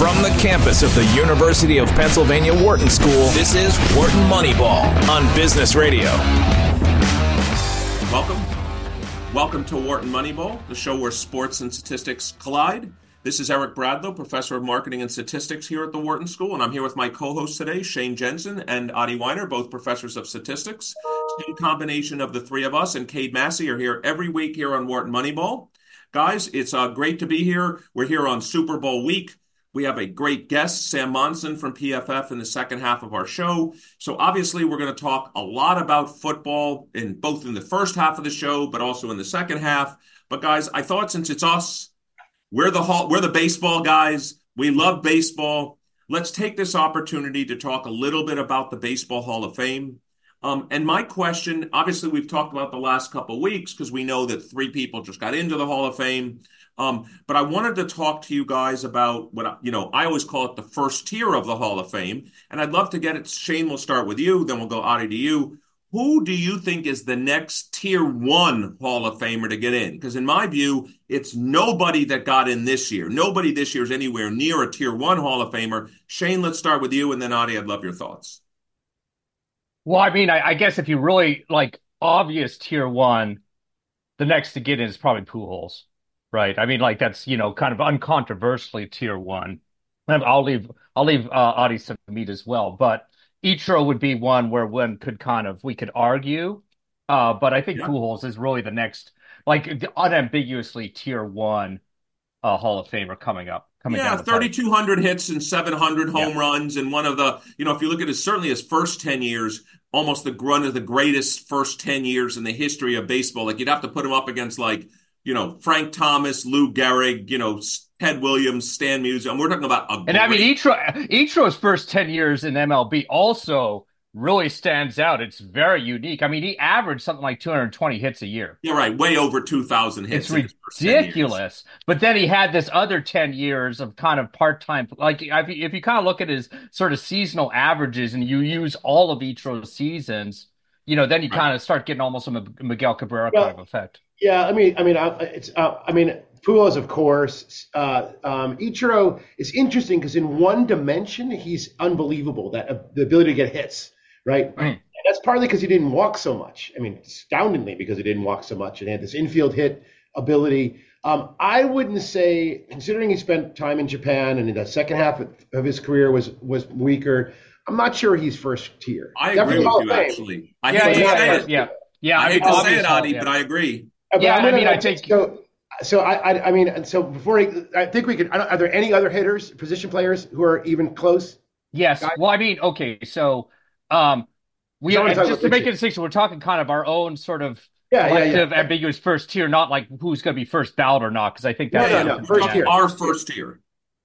From the campus of the University of Pennsylvania Wharton School, this is Wharton Moneyball on Business Radio. Welcome. Welcome to Wharton Moneyball, the show where sports and statistics collide. This is Eric Bradlow, professor of marketing and statistics here at the Wharton School, and I'm here with my co-hosts today, Shane Jensen and Adi Wyner, both professors of statistics. Same combination of the three of us and Cade Massey are here every week here on Wharton Moneyball. Guys, it's uh, great to be here. We're here on Super Bowl week. We have a great guest, Sam Monson from PFF, in the second half of our show. So obviously, we're going to talk a lot about football in both in the first half of the show, but also in the second half. But guys, I thought since it's us, we're the hall, we're the baseball guys. We love baseball. Let's take this opportunity to talk a little bit about the Baseball Hall of Fame. Um, and my question, obviously, we've talked about the last couple weeks because we know that three people just got into the Hall of Fame. Um, but I wanted to talk to you guys about what you know. I always call it the first tier of the Hall of Fame, and I'd love to get it. Shane, we'll start with you, then we'll go Adi to you. Who do you think is the next tier one Hall of Famer to get in? Because in my view, it's nobody that got in this year. Nobody this year is anywhere near a tier one Hall of Famer. Shane, let's start with you, and then Adi, I'd love your thoughts. Well, I mean, I, I guess if you really like obvious tier one, the next to get in is probably Pujols. Right. I mean, like that's, you know, kind of uncontroversially tier one. I'll leave, I'll leave uh, Adi to meet as well. But Ichiro would be one where one could kind of, we could argue. Uh, but I think yeah. Pujols is really the next, like unambiguously tier one uh, Hall of Famer coming up. Coming yeah, 3,200 hits and 700 home yeah. runs. And one of the, you know, if you look at his, certainly his first 10 years, almost the one of the greatest first 10 years in the history of baseball. Like you'd have to put him up against like, you know, Frank Thomas, Lou Gehrig, you know, Ted Williams, Stan Musial. And we're talking about a And I mean, Ichiro, Ichiro's first 10 years in MLB also really stands out. It's very unique. I mean, he averaged something like 220 hits a year. Yeah, right. Way over 2,000 hits. It's ridiculous. But then he had this other 10 years of kind of part time. Like, if you, if you kind of look at his sort of seasonal averages and you use all of Ichiro's seasons, you know, then you right. kind of start getting almost a Miguel Cabrera well, kind of effect. Yeah, I mean, I mean, it's, uh, I mean, Pujols, of course. Uh, um, Ichiro is interesting because in one dimension, he's unbelievable. That uh, the ability to get hits, right? Mm. that's partly because he didn't walk so much. I mean, astoundingly because he didn't walk so much and had this infield hit ability. Um, I wouldn't say, considering he spent time in Japan and in the second half of his career was was weaker. I'm not sure he's first tier. I Definitely agree with you, actually. I yeah, hate yeah, to say yeah, it. Yeah, yeah. I hate to say it, Adi, but I agree. Yeah, I mean, I take so. So I, I, I mean, so before he, I think we could. are there any other hitters, position players who are even close? Yes. Guys? Well, I mean, okay, so um, we are, just to make a distinction, we're talking kind of our own sort of yeah, collective yeah, yeah. ambiguous first tier, not like who's going to be first ballot or not, because I think that's no, no, no. first tier. Our first tier.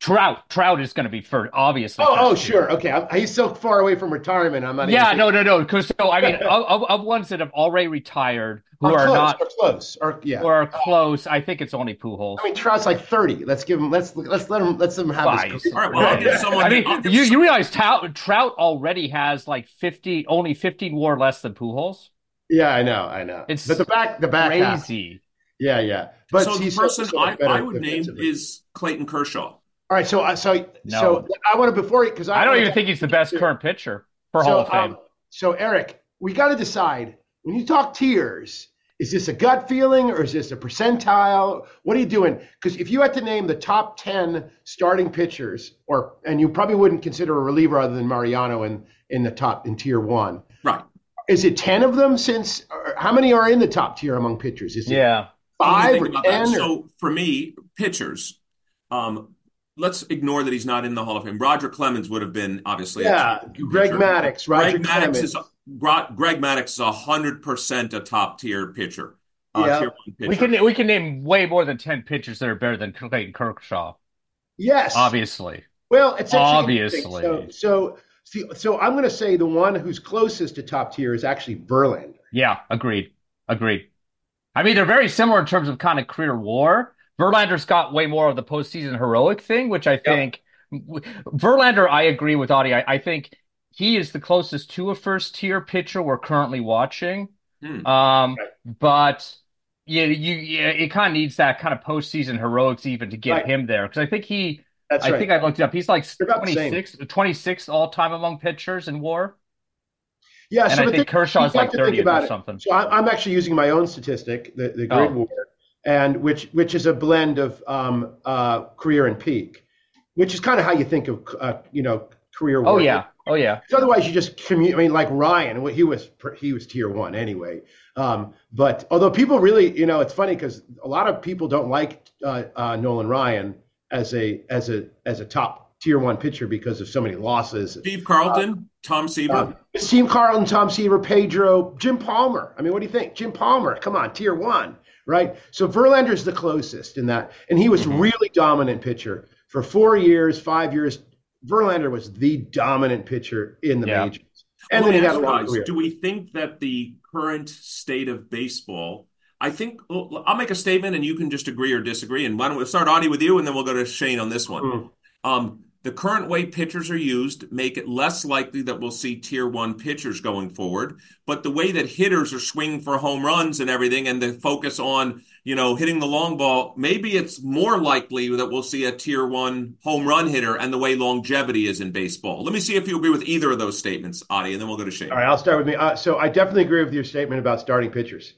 Trout, Trout is going to be first, obviously. Oh, oh, sure, okay. I'm, he's so far away from retirement. I'm not. Yeah, no, no, no. Because so I mean, of, of, ones that have already retired who are, are close, not are close, or yeah, or are close. I think it's only Pujols. I mean, Trout's like 30. Let's give him. Let's let's let him. Let's let him have Five. his. All right. Well, I'll give someone. I mean, you, you realize Trout, Trout already has like 50, only 15 WAR less than Pujols. Yeah, I know, I know. It's but the back, the back crazy. Half. Yeah, yeah. But so the person I, I would name is Clayton Kershaw. All right, so uh, so no. so I want to before because I, I, don't even think he's the best pitcher. current pitcher for so, Hall of Fame. Um, so Eric, we got to decide when you talk tiers. Is this a gut feeling or is this a percentile? What are you doing? Because if you had to name the top ten starting pitchers, or and you probably wouldn't consider a reliever other than Mariano in in the top in tier one, right? Is it ten of them? Since how many are in the top tier among pitchers? Is it yeah five or ten? So for me, pitchers, um, let's ignore that he's not in the Hall of Fame. Roger Clemens would have been obviously. Yeah, Greg Maddux. Roger Greg Maddux is Greg Maddux is hundred percent a top tier pitcher. Uh, yeah. Pitcher. We can we can name way more than ten pitchers that are better than Clayton Kershaw. Yes, obviously. Well, it's obviously so. So, see, so I'm going to say the one who's closest to top tier is actually Verlander. Yeah, agreed, agreed. I mean, they're very similar in terms of kind of career WAR, Verlander's got way more of the postseason heroic thing, which I think yep. Verlander, I agree with Adi. I, I, think he is the closest to a first tier pitcher we're currently watching. Hmm. Um, right. but yeah, you, yeah, it kind of needs that kind of postseason heroics even to get right. him there because I think he That's I right. think I looked it up. He's like They're about the same. 26, 26 all time among pitchers in WAR. Yeah, And so I think thing- Kershaw's like to think 30th about or it. something. So I, I'm actually using my own statistic, the, the grid Oh. war, and which which is a blend of um, uh, career and peak, which is kind of how you think of uh, you know career. Oh war. yeah, oh yeah. 'Cause Otherwise, you just commute. I mean, like Ryan, well, he was he was tier one anyway. Um, but although people really, you know, it's funny because a lot of people don't like uh, uh, Nolan Ryan as a as a as a top tier one pitcher because of so many losses. Steve Carlton, Tom Seaver. Um, Steve Carlton, Tom Seaver, Pedro, Jim Palmer. I mean, what do you think? Jim Palmer, come on, tier one, right? So Verlander's the closest in that, and he was Mm-hmm. really dominant pitcher for four years, five years. Verlander was the dominant pitcher in the Yeah. majors, and Let then he me had a long career. do we think that the current state of baseball? I think I'll make a statement, and you can just agree or disagree. And why don't we start, Adi, with you, and then we'll go to Shane on this one. Mm. Um, the current way pitchers are used make it less likely that we'll see tier one pitchers going forward. But the way that hitters are swinging for home runs and everything, and the focus on you know hitting the long ball, maybe it's more likely that we'll see a tier one home run hitter, and the way longevity is in baseball. Let me see if you agree with either of those statements, Adi, and then we'll go to Shane. All right, I'll start with me. Uh, so I definitely agree with your statement about starting pitchers.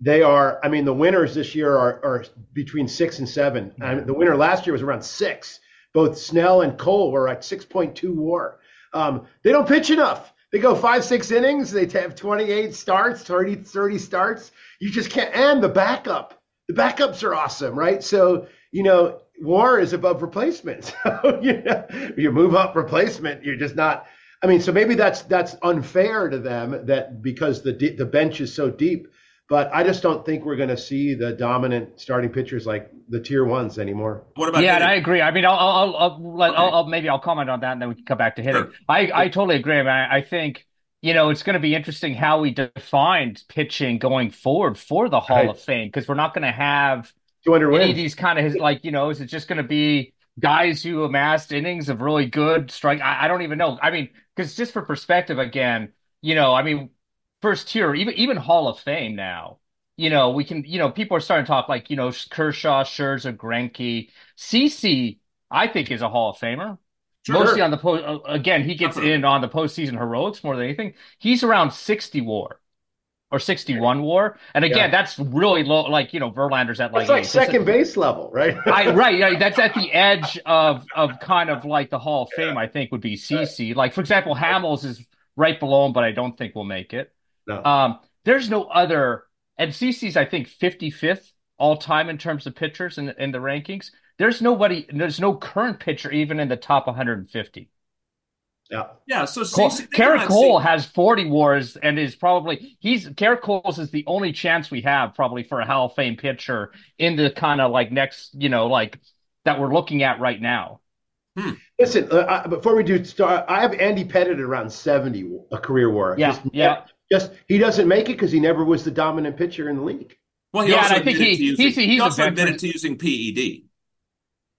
They are, I mean, the winners this year are, are between six and seven. I mean, the winner last year was around six. Both Snell and Cole were at 6.2 war. Um, they don't pitch enough. They go five, six innings. They have 28 starts, 30, 30 starts. You just can't. And the backup, the backups are awesome, right? So, you know, war is above replacement. So, you know, you move up replacement, you're just not. I mean, so maybe that's that's unfair to them that because the the bench is so deep. But I just don't think we're going to see the dominant starting pitchers like the tier ones anymore. What about Yeah, and? I agree. I mean, I'll, I'll, I'll, let, Okay. I'll, I'll maybe I'll comment on that, and then we can come back to hitting. Sure. I, I totally agree. I, mean, I, I think you know it's going to be interesting how we define pitching going forward for the Hall Right. of Fame because we're not going to have 200 any of these kind of like you know is it just going to be guys who amassed innings of really good strike? I, I don't even know. I mean, because just for perspective, again, you know, I mean, first tier, even even Hall of Fame now. You know, we can. You know, people are starting to talk like you know Kershaw, Scherzer, Greinke, CC. I think is a Hall of Famer. Sure. Mostly on the post. Uh, again, he gets in on the postseason heroics more than anything. He's around sixty WAR or sixty-one WAR, and again, Yeah. that's really low. Like you know, Verlander's at like It's like second base level, right? I right, yeah, that's at the edge of of kind of like the Hall of Fame. I think would be CC. Like for example, Hamels is right below him, but I don't think we'll make it. No. Um, there's no other, and CC's I think 55th all time in terms of pitchers in in the rankings. There's nobody. There's no current pitcher even in the top 150. yeah. Yeah, so Cole, CC, think Gerrit Cole C- has 40 wars and is probably he's Gerrit Cole's is the only chance we have probably for a Hall of Fame pitcher in the kind of like next, you know, like that we're looking at right now. Listen, uh, I, before we do start, I have Andy Pettitte around 70 a career war. Yeah, just, yeah. Just he doesn't make it because he never was the dominant pitcher in the league. Well, he Yeah, also and I think he- to using, he's he's he also admitted to using PED.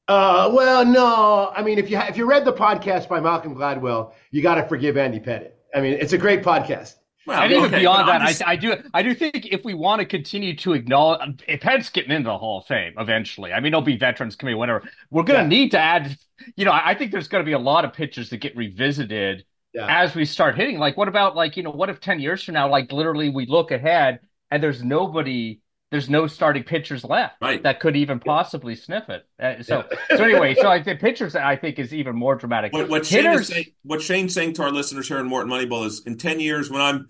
Uh, well, no. I mean, if you if you read the podcast by Malcolm Gladwell, you got to forgive Andy Pettitte. I mean, it's a great podcast. Well, and even okay, beyond that, just- I, I do I do think if we want to continue to acknowledge if Pet's getting into the Hall of Fame eventually, I mean there'll be Veterans Committee, whatever. We're gonna Yeah. need to add you know, I I think there's gonna be a lot of pitchers that get revisited Yeah. as we start hitting. Like what about like, you know, what if ten years from now, like literally we look ahead and there's nobody there's no starting pitchers left Right. that could even possibly sniff it. Uh, so so anyway, so I think pitchers I think is even more dramatic. What, what Shane is saying, what Shane's saying to our listeners here in Wharton Moneyball is, in ten years, when I'm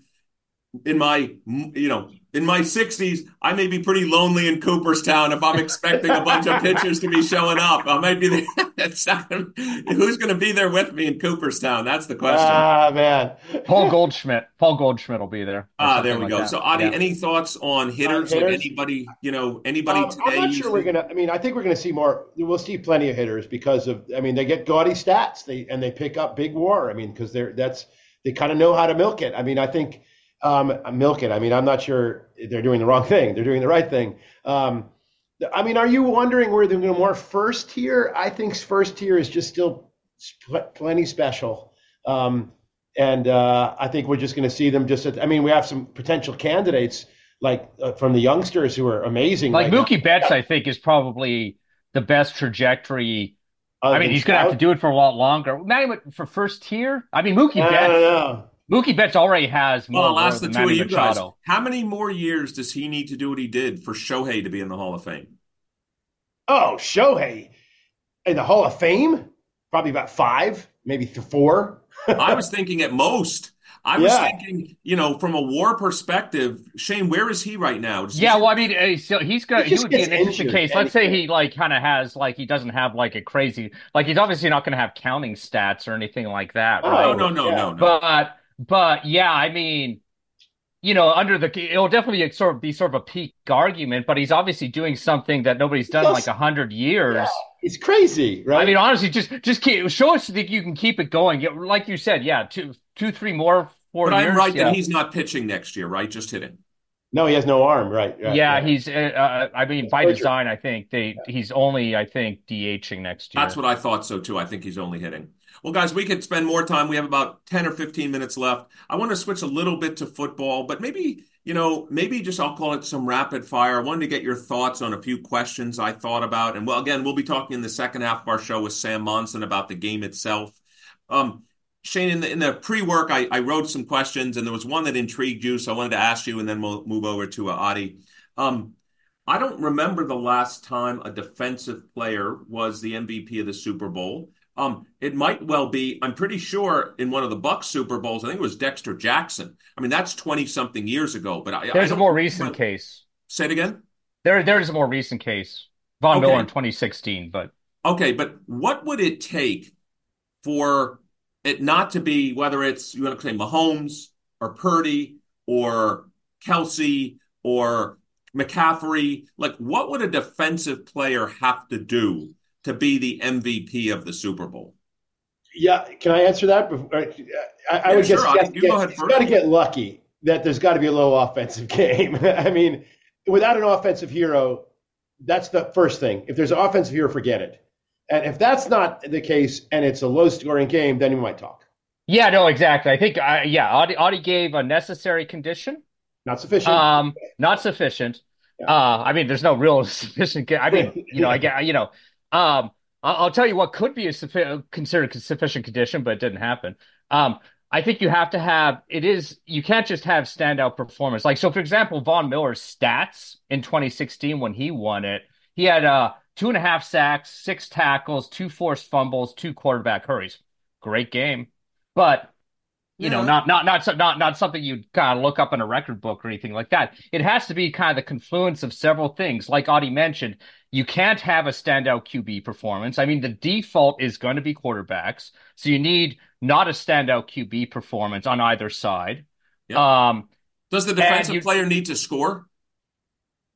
in my, you know, in my sixties, I may be pretty lonely in Cooperstown if I'm expecting a bunch of pitchers to be showing up. I might be there. That's not, who's going to be there with me in Cooperstown? That's the question. Ah, man. Paul Goldschmidt. Paul Goldschmidt will be there. Ah, there we like go. that. So, Adi, Yeah. any thoughts on hitters? Like hitters? anybody, you know, anybody Um, today? I'm not you sure we're think- gonna. I mean, I think we're gonna see more. We'll see plenty of hitters because of. I mean, they get gaudy stats. They and they pick up big WAR. I mean, because they're that's they kind of know how to milk it. I mean, I think um, milk it. I mean, I'm not sure they're doing the wrong thing. They're doing the right thing. Um, I mean, are you wondering where they're going to more first tier? I think first tier is just still sp- plenty special. Um, and uh, I think we're just going to see them just. At, I mean, we have some potential candidates like uh, from the youngsters who are amazing. Like right now. Mookie Betts, I think, is probably the best trajectory I mean, he's going to have to do it for a lot longer. Not even for first tier. I mean, Mookie I Betts. Don't know. Mookie Betts already has more. Well, I'll ask the than two of Manny you guys. Machado. How many more years does he need to do what he did for Shohei to be in the Hall of Fame? Oh, Shohei in the Hall of Fame? Probably about five, maybe four. I was thinking at most. I was Yeah. thinking, you know, from a war perspective, Shane, where is he right now? Does he- Yeah, well, I mean, uh, so he's got He he would be gets an interesting case. Let's say he like kind of has like he doesn't have like a crazy like he's obviously not going to have counting stats or anything like that, Oh, right? no, no, no, Yeah. no, no. But but yeah, I mean, you know, under the it'll definitely sort of be sort of a peak argument, but he's obviously doing something that nobody's done in like a hundred years. Yeah, it's crazy, right? I mean, honestly, just just keep, show us that you can keep it going. Like you said, yeah, two two three more four but years. I'm right yeah. that he's not pitching next year, right? Just hitting. no, he has no arm, right? right Yeah, he's. Uh, uh, I mean, by Surgery. design, I think they. He's only, I think, DHing next year. That's what I thought so too. I think he's only hitting. Well, guys, we could spend more time. We have about 10 or 15 minutes left. I want to switch a little bit to football, but maybe, you know, maybe just I'll call it some rapid fire. I wanted to get your thoughts on a few questions I thought about. And well, again, we'll be talking in the second half of our show with Sam Monson about the game itself. Um, Shane, in the, in the pre-work, I, I wrote some questions, and there was one that intrigued you, so I wanted to ask you, and then we'll move over to uh, Adi. Um, I don't remember the last time a defensive player was the MVP of the Super Bowl. Um, it might well be. I'm pretty sure in one of the Bucs Super Bowls, I think it was Dexter Jackson. I mean, that's 20 something years ago. But I, I There's a more recent case. Say it again. There, there is a more recent case. Von Okay. Miller in 2016, but Okay, but what would it take for it not to be whether it's you want to say Mahomes or Purdy or Kelce or McCaffrey? Like, what would a defensive player have to do to be the MVP of the Super Bowl? Yeah, can I answer that? I, I Yeah, would sure, guess I- you go ahead it's first. got to get lucky that there's got to be a low offensive game. I mean, without an offensive hero, that's the first thing. If there's an offensive hero, forget it. And if that's not the case and it's a low scoring game, then we might talk. yeah, no, exactly. I think, uh, yeah, Adi, Adi gave a necessary condition. Not sufficient. Um, not sufficient. Yeah. Uh, I mean, there's no real sufficient. I mean, you know, I get, you know, um, I'll, tell you what could be a suffi- considered sufficient condition, but it didn't happen. Um, I think you have to have it is you can't just have standout performance. Like so, for example, Von Miller's stats in 2016 when he won it, he had uh two and a half sacks, six tackles, two forced fumbles, two quarterback hurries. Great game, but you know, not not not so- not not something you'd kind of look up in a record book or anything like that. It has to be kind of the confluence of several things. Like Adi mentioned, you can't have a standout QB performance. I mean, the default is going to be quarterbacks, so you need not a standout QB performance on either side. Yeah. Um, Does the defensive you- player need to score?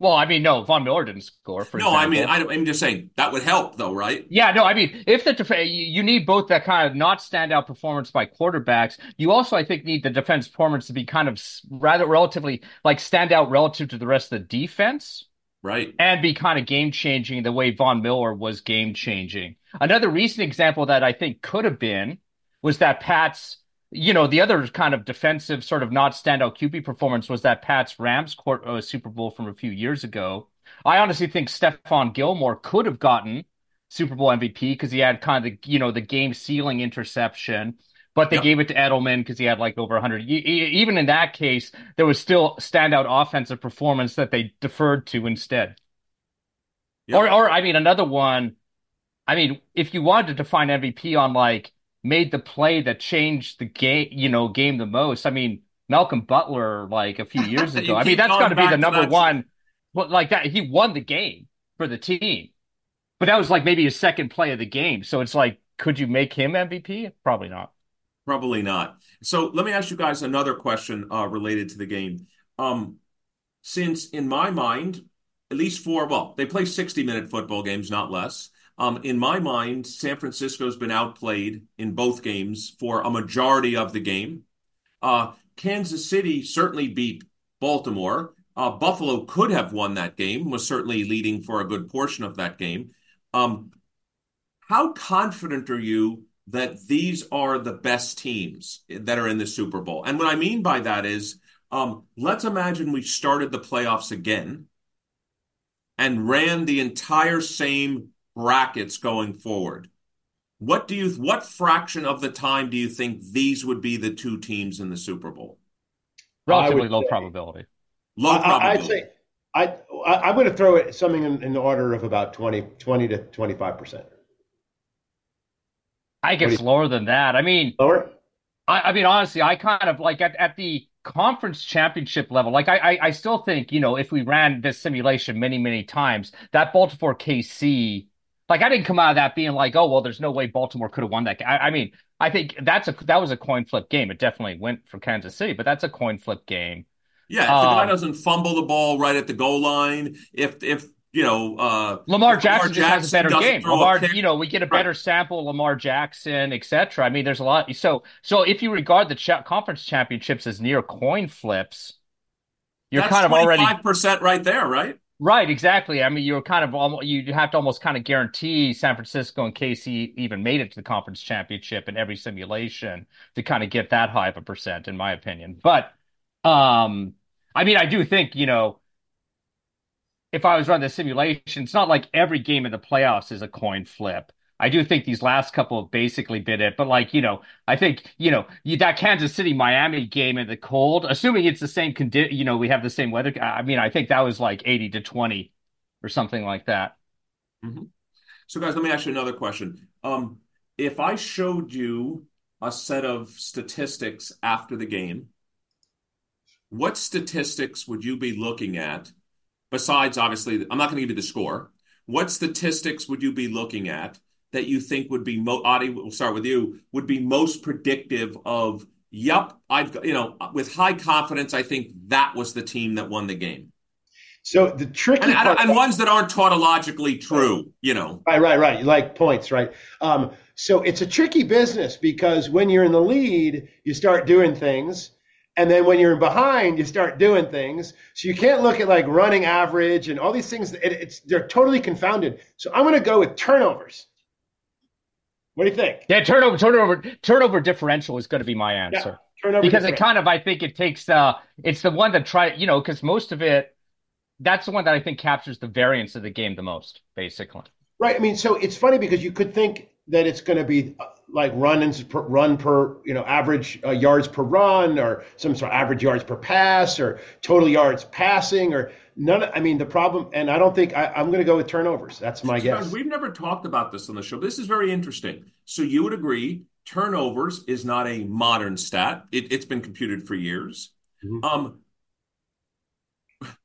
Well, I mean, no, Von Miller didn't score. For No, I mean. I, I'm just saying that would help, though, right? Yeah, no, I mean, if the def- you need both that kind of not standout performance by quarterbacks, you also, I think, need the defense performance to be kind of rather relatively like stand out relative to the rest of the defense Right. and be kind of game changing the way Von Miller was game changing. Another recent example that I think could have been was that Pat's, you know, the other kind of defensive sort of not standout QB performance was that Pat's Rams court, uh, Super Bowl from a few years ago. I honestly think Stephon Gilmore could have gotten Super Bowl MVP because he had kind of the, you know, the game sealing interception. But they Yep. gave it to Edelman because he had like over 100. E- e- even in that case, there was still standout offensive performance that they deferred to instead. Yep. Or, or I mean, another one. I mean, if you wanted to define MVP on like made the play that changed the game, you know, game the most. I mean, Malcolm Butler, like a few years ago. I mean, that's going got to be the number that. one. But like that, he won the game for the team. But that was like maybe his second play of the game. So it's like, could you make him MVP? Probably not. Probably not. So let me ask you guys another question uh, related to the game. Um, since in my mind, at least for well, they play 60 minute football games, not less. Um, in my mind, San Francisco's been outplayed in both games for a majority of the game. Uh, Kansas City certainly beat Baltimore. Uh, Buffalo could have won that game, was certainly leading for a good portion of that game. Um, how confident are you that these are the best teams that are in the Super Bowl? And what I mean by that is, um, let's imagine we started the playoffs again and ran the entire same brackets going forward. what do you what fraction of the time do you think these would be the two teams in the Super Bowl? Relatively low say, probability. Low probability. I'd say I, I am going to throw it something in, in, the order of about 20, 20 to 25 percent. I guess lower than that. I mean, lower. I, I mean, honestly, I kind of like at, at the conference championship level, like I, I, I still think, you know, if we ran this simulation many, many times, that Baltimore KC, like I didn't come out of that being like, oh, well, there's no way Baltimore could have won that. I, I mean, I think that's a that was a coin flip game. It definitely went for Kansas City, but that's a coin flip game. Yeah, if the guy um, doesn't fumble the ball right at the goal line, if if you know, uh, Lamar Jackson, Lamar Jackson has a better game. Lamar, you know, we get a better right. sample. Lamar Jackson, etc. I mean, there's a lot. So, so if you regard the cha- conference championships as near coin flips, you're That's kind of already five percent right there, right? Right, exactly. I mean, you're kind of almost you have to almost kind of guarantee San Francisco and KC even made it to the conference championship in every simulation to kind of get that high of a percent, in my opinion. But, um, I mean, I do think you know if I was running the simulation, it's not like every game in the playoffs is a coin flip. I do think these last couple have basically been it, but like you know, I think you know that Kansas City Miami game in the cold, assuming it's the same condition, you know, we have the same weather. I mean, I think that was like eighty to twenty or something like that. Mm-hmm. So, guys, let me ask you another question. Um, if I showed you a set of statistics after the game, what statistics would you be looking at besides obviously, I'm not going to give you the score. What statistics would you be looking at that you think would be most, Adi, we'll start with you, would be most predictive of, yep, I've got, you know, with high confidence, I think that was the team that won the game. So the tricky and, part, and, ones that aren't tautologically true, you know. Right, right, right. Like points, right? Um, so it's a tricky business because when you're in the lead, you start doing things and then when you're behind, you start doing things. So you can't look at like running average and all these things. It, it's they're totally confounded. So I'm going to go with turnovers. What do you think? Yeah, turnover, turnover, turnover differential is going to be my answer. Yeah, because it kind of, I think it takes, uh, it's the one that try, you know, because most of it, that's the one that I think captures the variance of the game the most, basically. Right. I mean, so it's funny because you could think that it's going to be uh, like run per, run per you know average uh, yards per run or some sort of average yards per pass or total yards passing or none. I mean the problem, and I don't think I, am going to go with turnovers. That's my guess. We've never talked about this on the show. This is very interesting. So you would agree turnovers is not a modern stat. It, has been computed for years. Mm-hmm. Um,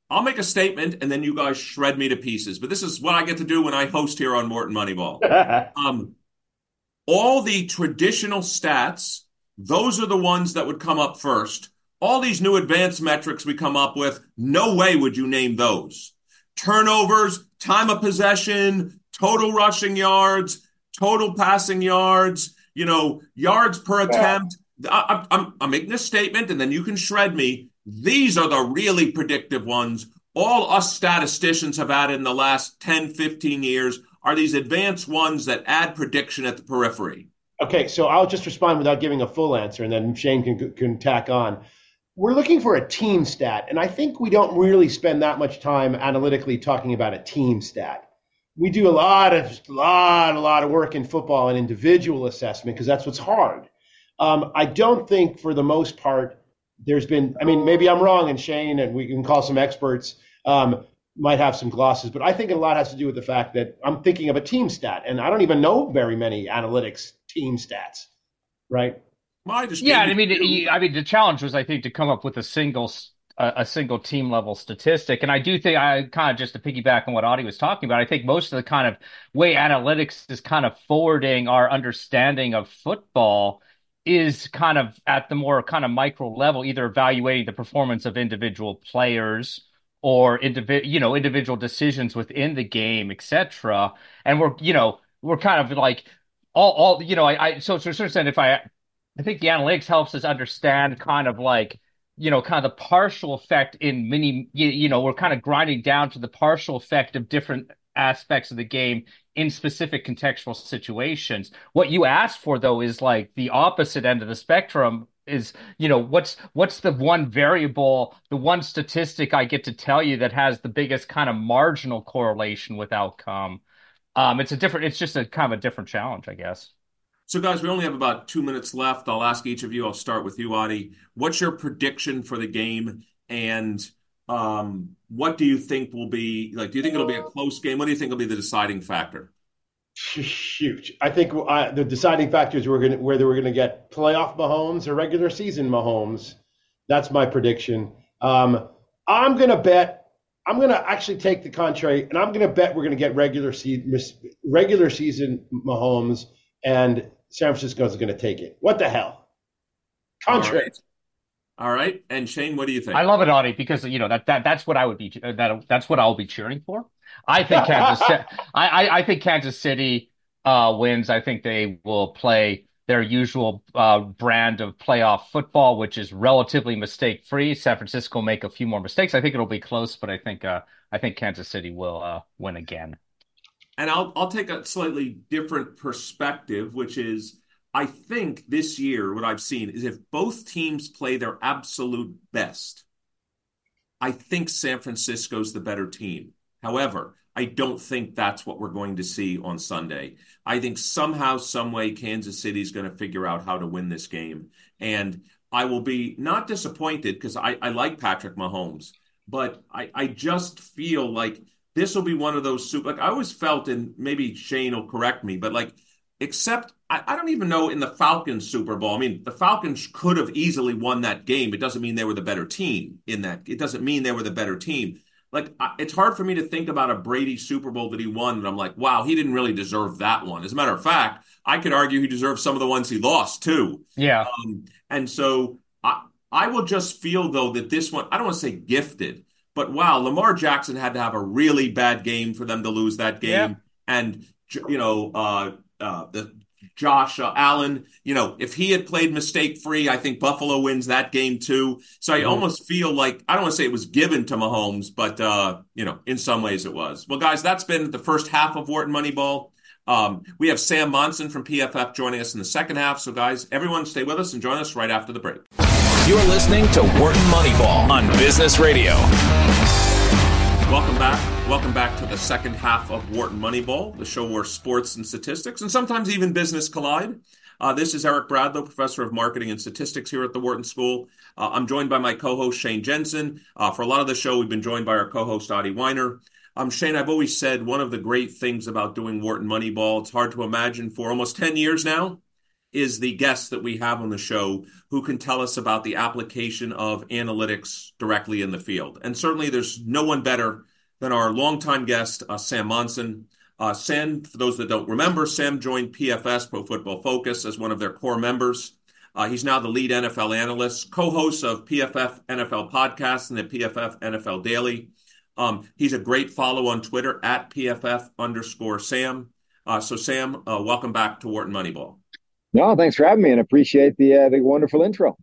I'll make a statement and then you guys shred me to pieces. But this is what I get to do when I host here on Wharton Moneyball. um, all the traditional stats, those are the ones that would come up first. All these new advanced metrics we come up with, no way would you name those. Turnovers, time of possession, total rushing yards, total passing yards, you know, yards per attempt. I, I'm, I'm making a statement and then you can shred me. These are the really predictive ones. All us statisticians have added in the last 10, 15 years are these advanced ones that add prediction at the periphery? Okay, so I'll just respond without giving a full answer, and then Shane can, can tack on. We're looking for a team stat, and I think we don't really spend that much time analytically talking about a team stat. We do a lot of lot a lot of work in football and individual assessment because that's what's hard. Um, I don't think, for the most part, there's been. I mean, maybe I'm wrong, and Shane, and we can call some experts. Um, might have some glosses, but I think a lot has to do with the fact that I'm thinking of a team stat, and I don't even know very many analytics team stats, right? I yeah, I mean, I mean, the challenge was, I think, to come up with a single a, single team level statistic, and I do think I kind of just to piggyback on what Adi was talking about. I think most of the kind of way analytics is kind of forwarding our understanding of football is kind of at the more kind of micro level, either evaluating the performance of individual players or individual, you know, individual decisions within the game, etc. And we're, you know, we're kind of like all, all, you know, I, I so to a certain extent, if I, I think the analytics helps us understand kind of like, you know, kind of the partial effect in many, you, you know, we're kind of grinding down to the partial effect of different aspects of the game in specific contextual situations. What you asked for though is like the opposite end of the spectrum is you know what's what's the one variable the one statistic i get to tell you that has the biggest kind of marginal correlation with outcome um it's a different it's just a kind of a different challenge i guess So, guys, we only have about two minutes left. I'll ask each of you. I'll start with you, Adi. What's your prediction for the game? And um, what do you think will be like? Do you think it'll be a close game? What do you think will be the deciding factor? Huge. I think uh, the deciding factors we're going whether we're going to get playoff Mahomes or regular season Mahomes. That's my prediction. Um, I'm going to bet. I'm going to actually take the contrary, and I'm going to bet we're going to get regular season regular season Mahomes and San Francisco is going to take it. What the hell? Contrary. All right. All right. And Shane, what do you think? I love it, Adi, because you know that, that that's what I would be that that's what I'll be cheering for. I think Kansas I, I, I think Kansas City uh, wins. I think they will play their usual uh, brand of playoff football, which is relatively mistake free. San Francisco will make a few more mistakes. I think it'll be close, but I think uh, I think Kansas City will uh, win again and I'll I'll take a slightly different perspective, which is I think this year what I've seen is if both teams play their absolute best, I think San Francisco's the better team. However, I don't think that's what we're going to see on Sunday. I think somehow, some way, Kansas City's going to figure out how to win this game, and I will be not disappointed because I, I like Patrick Mahomes, but I, I just feel like this will be one of those super. Like I always felt, and maybe Shane will correct me, but like, except I, I, don't even know in the Falcons Super Bowl. I mean, the Falcons could have easily won that game. It doesn't mean they were the better team in that. It doesn't mean they were the better team. Like I, it's hard for me to think about a Brady Super Bowl that he won, and I'm like, wow, he didn't really deserve that one. As a matter of fact, I could argue he deserved some of the ones he lost too. Yeah. Um, and so I, I will just feel though that this one, I don't want to say gifted but wow, Lamar Jackson had to have a really bad game for them to lose that game. Yep. And you know, uh, uh, the Josh uh, Allen, you know, if he had played mistake free, I think Buffalo wins that game too. So I mm-hmm. almost feel like I don't want to say it was given to Mahomes, but uh, you know, in some ways it was. Well, guys, that's been the first half of Wharton Moneyball. Um, we have Sam Monson from PFF joining us in the second half. So, guys, everyone stay with us and join us right after the break. You're listening to Wharton Moneyball on Business Radio. Welcome back. Welcome back to the second half of Wharton Moneyball, the show where sports and statistics and sometimes even business collide. Uh, this is Eric Bradlow, professor of marketing and statistics here at the Wharton School. Uh, I'm joined by my co-host Shane Jensen. Uh, for a lot of the show, we've been joined by our co-host Adi Wyner. Um, Shane, I've always said one of the great things about doing Wharton Moneyball, it's hard to imagine for almost 10 years now, is the guest that we have on the show who can tell us about the application of analytics directly in the field. And certainly there's no one better than our longtime guest, uh, Sam Monson. Uh, Sam, for those that don't remember, Sam joined PFF, Pro Football Focus, as one of their core members. Uh, he's now the lead NFL analyst, co host of PFF NFL Podcast and the PFF NFL Daily. Um, he's a great follow on Twitter at PFF underscore Sam. Uh, so, Sam, uh, welcome back to Wharton Moneyball. No, thanks for having me, and appreciate the uh, the wonderful intro.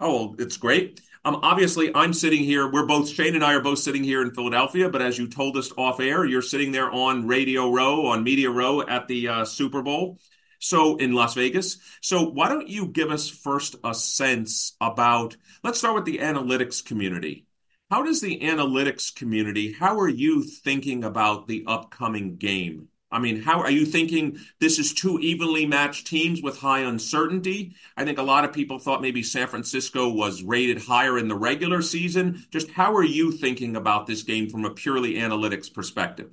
Oh, well, it's great. Um, obviously, I'm sitting here. We're both Shane and I are both sitting here in Philadelphia, but as you told us off air, you're sitting there on Radio Row, on Media Row at the uh, Super Bowl. So in Las Vegas. So why don't you give us first a sense about? Let's start with the analytics community. How does the analytics community? How are you thinking about the upcoming game? I mean, how are you thinking this is two evenly matched teams with high uncertainty? I think a lot of people thought maybe San Francisco was rated higher in the regular season. Just how are you thinking about this game from a purely analytics perspective?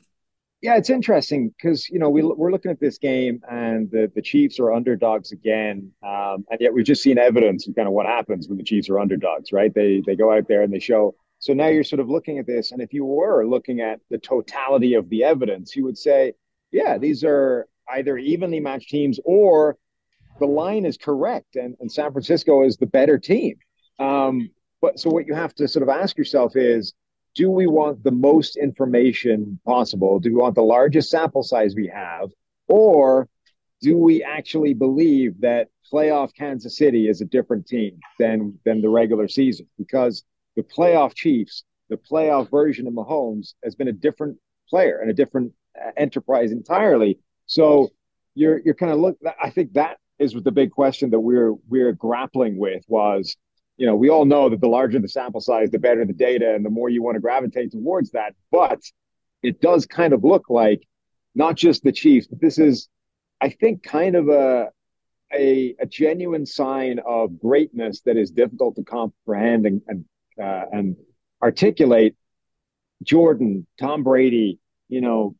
Yeah, it's interesting because you know we, we're looking at this game and the, the Chiefs are underdogs again, um, and yet we've just seen evidence of kind of what happens when the Chiefs are underdogs, right? They they go out there and they show. So now you're sort of looking at this, and if you were looking at the totality of the evidence, you would say yeah, these are either evenly matched teams or the line is correct and, and San Francisco is the better team. Um, but so what you have to sort of ask yourself is, do we want the most information possible? Do we want the largest sample size we have? Or do we actually believe that playoff Kansas City is a different team than than the regular season? Because the playoff Chiefs, the playoff version of Mahomes, has been a different player and a different enterprise entirely. So you're you're kind of look. I think that is the big question that we're we're grappling with was, you know, we all know that the larger the sample size, the better the data, and the more you want to gravitate towards that. But it does kind of look like not just the Chiefs, but this is, I think, kind of a a, a genuine sign of greatness that is difficult to comprehend and and, uh, and articulate. Jordan, Tom Brady, you know,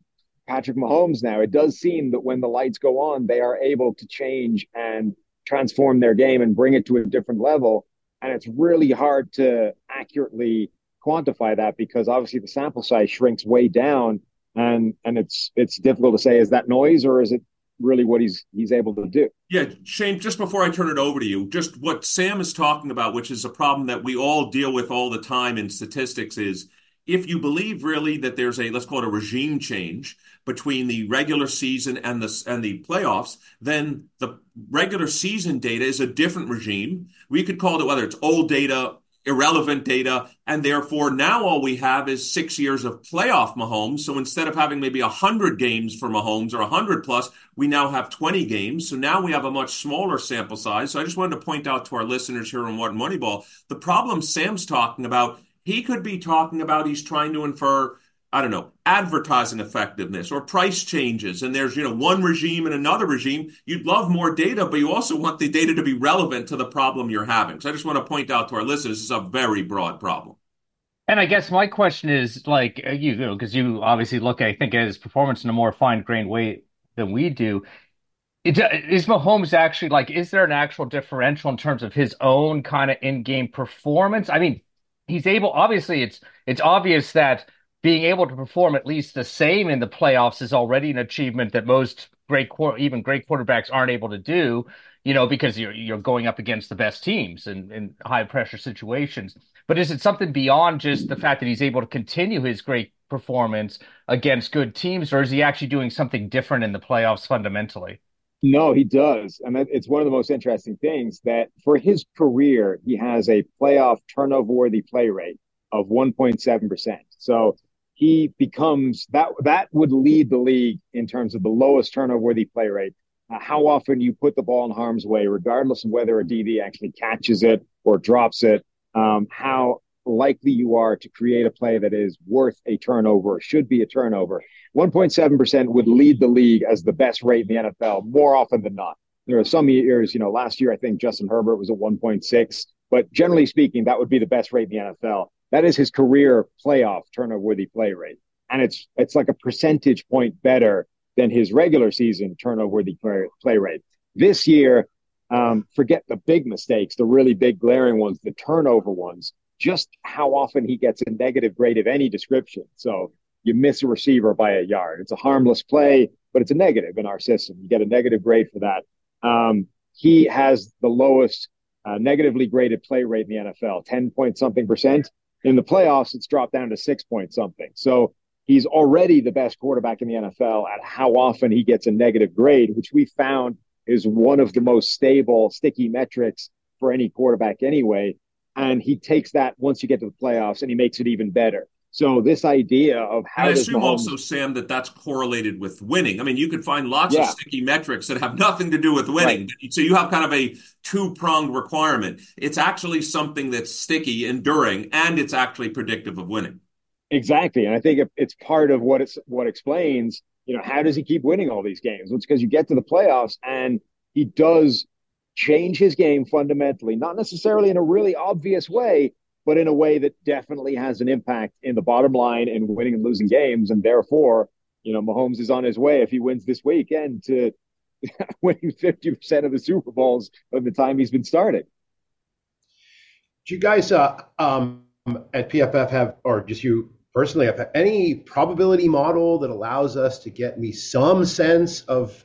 Patrick Mahomes now, it does seem that when the lights go on, they are able to change and transform their game and bring it to a different level. And it's really hard to accurately quantify that because obviously the sample size shrinks way down and and it's it's difficult to say is that noise or is it really what he's he's able to do. Yeah, Shane, just before I turn it over to you, just what Sam is talking about, which is a problem that we all deal with all the time in statistics is if you believe really that there's a let's call it a regime change between the regular season and the and the playoffs, then the regular season data is a different regime. We could call it whether it's old data, irrelevant data, and therefore now all we have is six years of playoff Mahomes. So instead of having maybe hundred games for Mahomes or hundred plus, we now have twenty games. So now we have a much smaller sample size. So I just wanted to point out to our listeners here on Wharton Moneyball the problem Sam's talking about he could be talking about he's trying to infer, I don't know, advertising effectiveness or price changes. And there's, you know, one regime and another regime. You'd love more data, but you also want the data to be relevant to the problem you're having. So I just want to point out to our listeners, this is a very broad problem. And I guess my question is like, uh, you know, because you obviously look, I think, at his performance in a more fine grained way than we do. Is Mahomes actually like, is there an actual differential in terms of his own kind of in game performance? I mean, he's able obviously it's it's obvious that being able to perform at least the same in the playoffs is already an achievement that most great even great quarterbacks aren't able to do you know because you're you're going up against the best teams in, in high pressure situations but is it something beyond just the fact that he's able to continue his great performance against good teams or is he actually doing something different in the playoffs fundamentally no, he does. And it's one of the most interesting things that for his career, he has a playoff turnover worthy play rate of 1.7%. So he becomes that, that would lead the league in terms of the lowest turnover worthy play rate. Uh, how often you put the ball in harm's way, regardless of whether a DB actually catches it or drops it, um, how likely you are to create a play that is worth a turnover, should be a turnover. 1.7% would lead the league as the best rate in the NFL more often than not. There are some years, you know, last year I think Justin Herbert was at 1.6, but generally speaking, that would be the best rate in the NFL. That is his career playoff turnover worthy play rate. And it's it's like a percentage point better than his regular season turnover worthy play, play rate. This year, um, forget the big mistakes, the really big glaring ones, the turnover ones just how often he gets a negative grade of any description. So you miss a receiver by a yard. It's a harmless play, but it's a negative in our system. You get a negative grade for that. Um, he has the lowest uh, negatively graded play rate in the NFL, 10 point something percent. In the playoffs, it's dropped down to six point something. So he's already the best quarterback in the NFL at how often he gets a negative grade, which we found is one of the most stable, sticky metrics for any quarterback anyway and he takes that once you get to the playoffs and he makes it even better. So this idea of how I assume Mahomes... also, Sam, that that's correlated with winning. I mean, you could find lots yeah. of sticky metrics that have nothing to do with winning. Right. So you have kind of a two pronged requirement. It's actually something that's sticky, enduring, and it's actually predictive of winning. Exactly, and I think it's part of what it's what explains. You know, how does he keep winning all these games? It's because you get to the playoffs and he does change his game fundamentally, not necessarily in a really obvious way, but in a way that definitely has an impact in the bottom line and winning and losing games. And therefore, you know, Mahomes is on his way if he wins this weekend to winning 50% of the Super Bowls of the time he's been starting. Do you guys uh, um, at PFF have, or just you personally, have any probability model that allows us to get me some sense of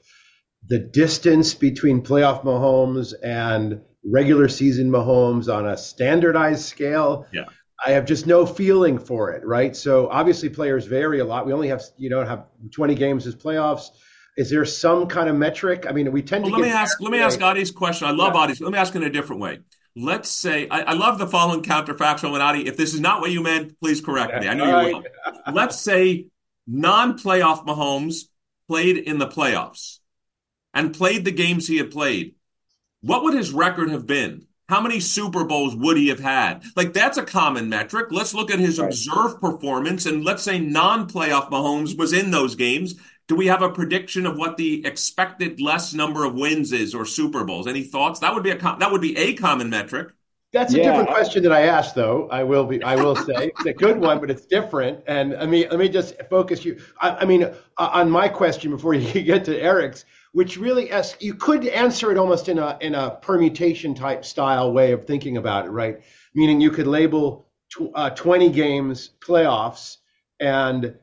the distance between playoff Mahomes and regular season Mahomes on a standardized scale. Yeah. I have just no feeling for it, right? So obviously players vary a lot. We only have you know have 20 games as playoffs. Is there some kind of metric? I mean, we tend well, to. Let me ask. Let me ask Adi's question. I love yeah. Adi's. Let me ask in a different way. Let's say I, I love the following counterfactual. And Adi, if this is not what you meant, please correct me. I know All you right. will. Let's say non-playoff Mahomes played in the playoffs and played the games he had played, what would his record have been? How many Super Bowls would he have had? Like, that's a common metric. Let's look at his right. observed performance. And let's say non playoff Mahomes was in those games. do we have a prediction of what the expected less number of wins is or Super Bowls? Any thoughts? That would be a that would be a common metric. That's a yeah. different question that I asked, though. I will be. I will say it's a good one, but it's different. And I mean, let me just focus you. I, I mean, uh, on my question before you get to Eric's, which really asks, you could answer it almost in a in a permutation type style way of thinking about it, right? Meaning you could label tw- uh, 20 games playoffs and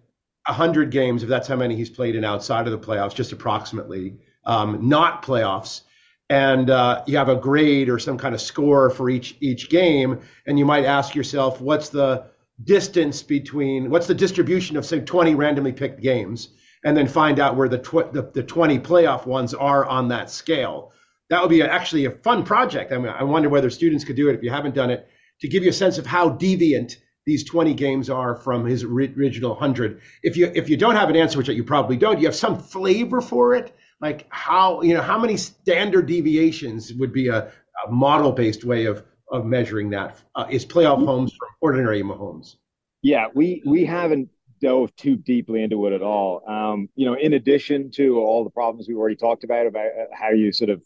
100 games, if that's how many he's played in outside of the playoffs, just approximately, um, not playoffs. And uh, you have a grade or some kind of score for each each game, and you might ask yourself, what's the distance between what's the distribution of say 20 randomly picked games, and then find out where the tw- the, the 20 playoff ones are on that scale. That would be actually a fun project. I mean, I wonder whether students could do it if you haven't done it to give you a sense of how deviant these 20 games are from his original 100 if you if you don't have an answer which you probably don't you have some flavor for it like how you know how many standard deviations would be a, a model based way of of measuring that uh, is playoff homes from ordinary homes yeah we we haven't dove too deeply into it at all um, you know in addition to all the problems we've already talked about about uh, how you sort of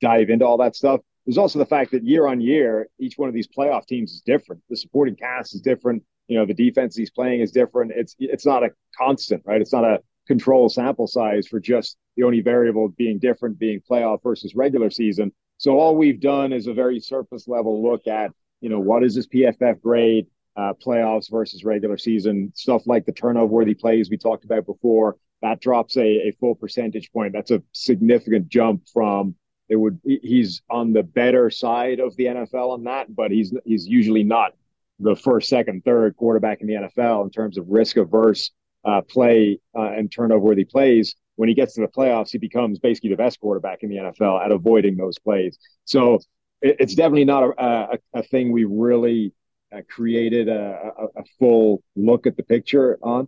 dive into all that stuff there's also the fact that year on year, each one of these playoff teams is different. The supporting cast is different. You know, the defense he's playing is different. It's it's not a constant, right? It's not a control sample size for just the only variable being different, being playoff versus regular season. So all we've done is a very surface level look at, you know, what is this PFF grade, uh, playoffs versus regular season, stuff like the turnover worthy plays we talked about before. That drops a, a full percentage point. That's a significant jump from it would he's on the better side of the NFL on that, but he's he's usually not the first, second, third quarterback in the NFL in terms of risk averse uh, play uh, and turnover worthy plays. When he gets to the playoffs, he becomes basically the best quarterback in the NFL at avoiding those plays. So it, it's definitely not a, a, a thing we really created a, a, full look at the picture on.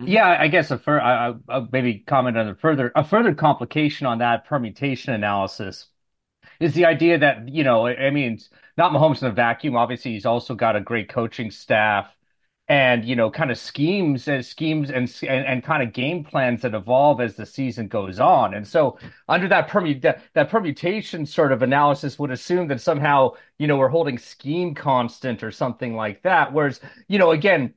Mm-hmm. Yeah, I guess a fur I, I maybe comment on a further a further complication on that permutation analysis is the idea that you know I mean not Mahomes in a vacuum. Obviously, he's also got a great coaching staff and you know kind of uh, schemes and schemes and, and and kind of game plans that evolve as the season goes on. And so under that permut that, that permutation sort of analysis would assume that somehow you know we're holding scheme constant or something like that. Whereas you know again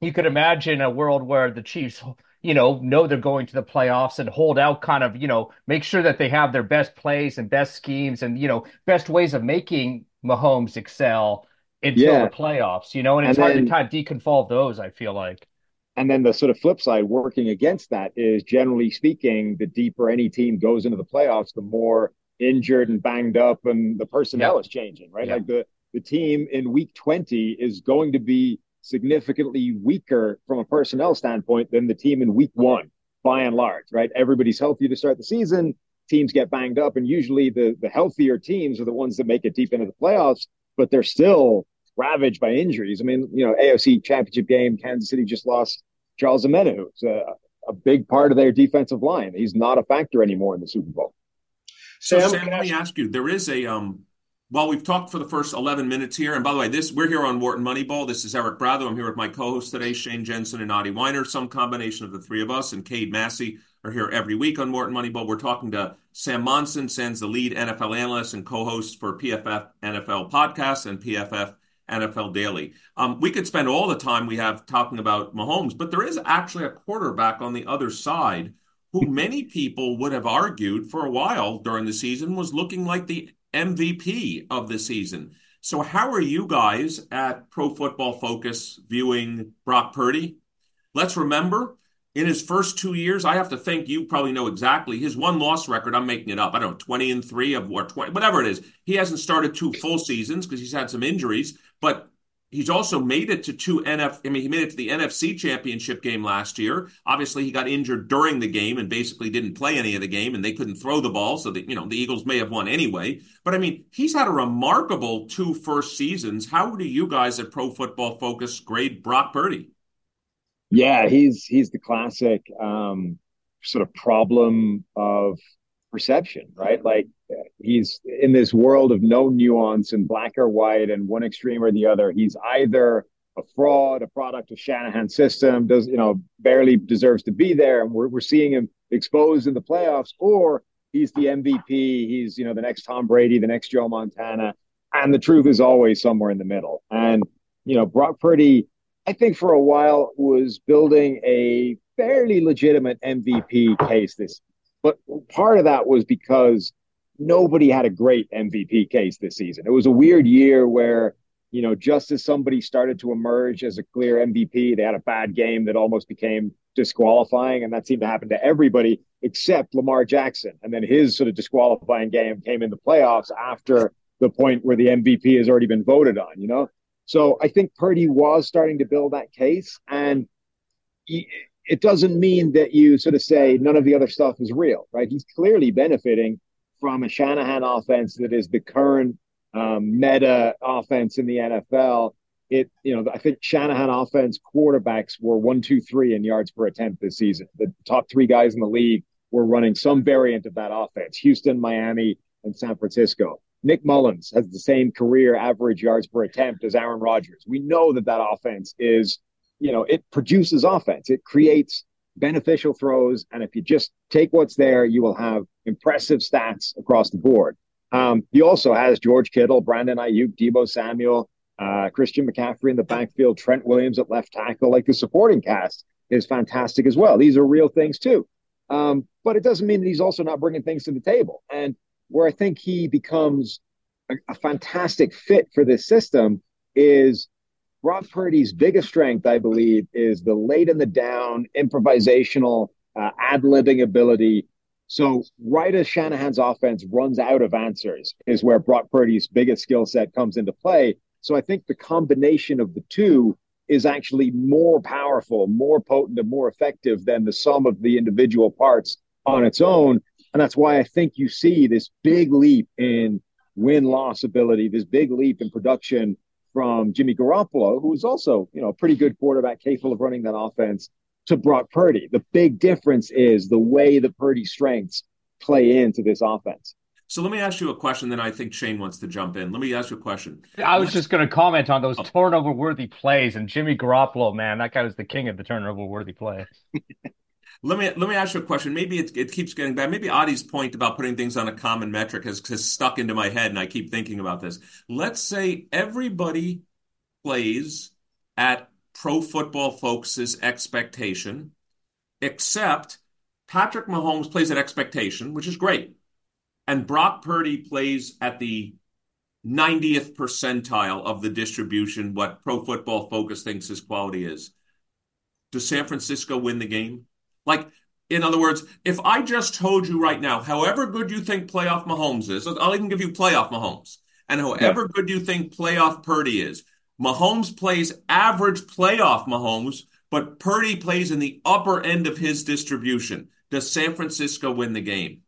you could imagine a world where the Chiefs, you know, know they're going to the playoffs and hold out kind of, you know, make sure that they have their best plays and best schemes and, you know, best ways of making Mahomes excel until yeah. the playoffs, you know, and it's and hard then, to kind of deconvolve those, I feel like. And then the sort of flip side working against that is generally speaking, the deeper any team goes into the playoffs, the more injured and banged up and the personnel yeah. is changing, right? Yeah. Like the, the team in week 20 is going to be significantly weaker from a personnel standpoint than the team in week one, by and large, right? Everybody's healthy to start the season. Teams get banged up, and usually the, the healthier teams are the ones that make it deep into the playoffs, but they're still ravaged by injuries. I mean, you know, AFC championship game, Kansas City just lost Charles Omenihu. It's a, a big part of their defensive line. He's not a factor anymore in the Super Bowl. So, Sam, Sam let me ask you: there is a um, while we've talked for the first 11 minutes here, and by the way, this we're here on Wharton Moneyball. This is Eric Bradlow. I'm here with my co-host today, Shane Jensen and Adi Wyner. Some combination of the three of us and Cade Massey are here every week on Wharton Moneyball. We're talking to Sam Monson, Sam's the lead NFL analyst and co-host for PFF NFL Podcast and PFF NFL Daily. Um, we could spend all the time we have talking about Mahomes, but there is actually a quarterback on the other side who many people would have argued for a while during the season was looking like the MVP of the season. So, how are you guys at Pro Football Focus viewing Brock Purdy? Let's remember, in his first two years, I have to think you probably know exactly his one loss record. I'm making it up. I don't know, 20 and three of or 20, whatever it is. He hasn't started two full seasons because he's had some injuries, but He's also made it to two NF. I mean, he made it to the NFC Championship game last year. Obviously, he got injured during the game and basically didn't play any of the game, and they couldn't throw the ball, so you know the Eagles may have won anyway. But I mean, he's had a remarkable two first seasons. How do you guys at Pro Football Focus grade Brock Purdy? Yeah, he's he's the classic um, sort of problem of perception, right? Like he's in this world of no nuance and black or white and one extreme or the other. He's either a fraud, a product of Shanahan's system, does you know barely deserves to be there, and we're we're seeing him exposed in the playoffs, or he's the MVP, he's you know the next Tom Brady, the next Joe Montana, and the truth is always somewhere in the middle. And you know Brock Purdy, I think for a while was building a fairly legitimate MVP case this, but part of that was because nobody had a great MVP case this season. It was a weird year where you know, just as somebody started to emerge as a clear MVP, they had a bad game that almost became disqualifying. And that seemed to happen to everybody except Lamar Jackson. And then his sort of disqualifying game came in the playoffs after the point where the MVP has already been voted on, you know? So I think Purdy was starting to build that case. And he, it doesn't mean that you sort of say none of the other stuff is real, right? He's clearly benefiting from a Shanahan offense that is the current um, meta offense in the NFL. It, you know, I think Shanahan offense quarterbacks were one, two, three in yards per attempt this season. The top three guys in the league were running some variant of that offense Houston, Miami, and San Francisco. Nick Mullens has the same career average yards per attempt as Aaron Rodgers. We know that that offense is, you know, it produces offense. It creates beneficial throws. And if you just take what's there, you will have impressive stats across the board. Um, he also has George Kittle, Brandon Aiyuk, Deebo Samuel, uh, Christian McCaffrey in the backfield, Trent Williams at left tackle. Like the supporting cast is fantastic as well. These are real things too. Um, but it doesn't mean that he's also not bringing things to the table. And where I think he becomes a, a fantastic fit for this system is Brock Purdy's biggest strength, I believe, is the late in the down, improvisational, uh, ad libbing ability so right as Shanahan's offense runs out of answers is where Brock Purdy's biggest skill set comes into play. So I think the combination of the two is actually more powerful, more potent, and more effective than the sum of the individual parts on its own. And that's why I think you see this big leap in win loss ability, this big leap in production from Jimmy Garoppolo, who is also, you know, a pretty good quarterback capable of running that offense to Brock Purdy. The big difference is the way the Purdy strengths play into this offense. So let me ask you a question. Then I think Shane wants to jump in. Let me ask you a question. I was just going to comment on those oh. turnover worthy plays and Jimmy Garoppolo. Man, that guy was the king of the turnover worthy plays. let me let me ask you a question. Maybe it, it keeps getting back. Maybe Adi's point about putting things on a common metric has, has stuck into my head, and I keep thinking about this. Let's say everybody plays at Pro Football Focus's expectation, except Patrick Mahomes plays at expectation, which is great. And Brock Purdy plays at the 90th percentile of the distribution, what Pro Football Focus thinks his quality is. Does San Francisco win the game? Like, in other words, if I just told you right now, however good you think playoff Mahomes is, I'll even give you playoff Mahomes, and however yeah. good you think playoff Purdy is, Mahomes plays average playoff Mahomes, but Purdy plays in the upper end of his distribution. Does San Francisco win the game?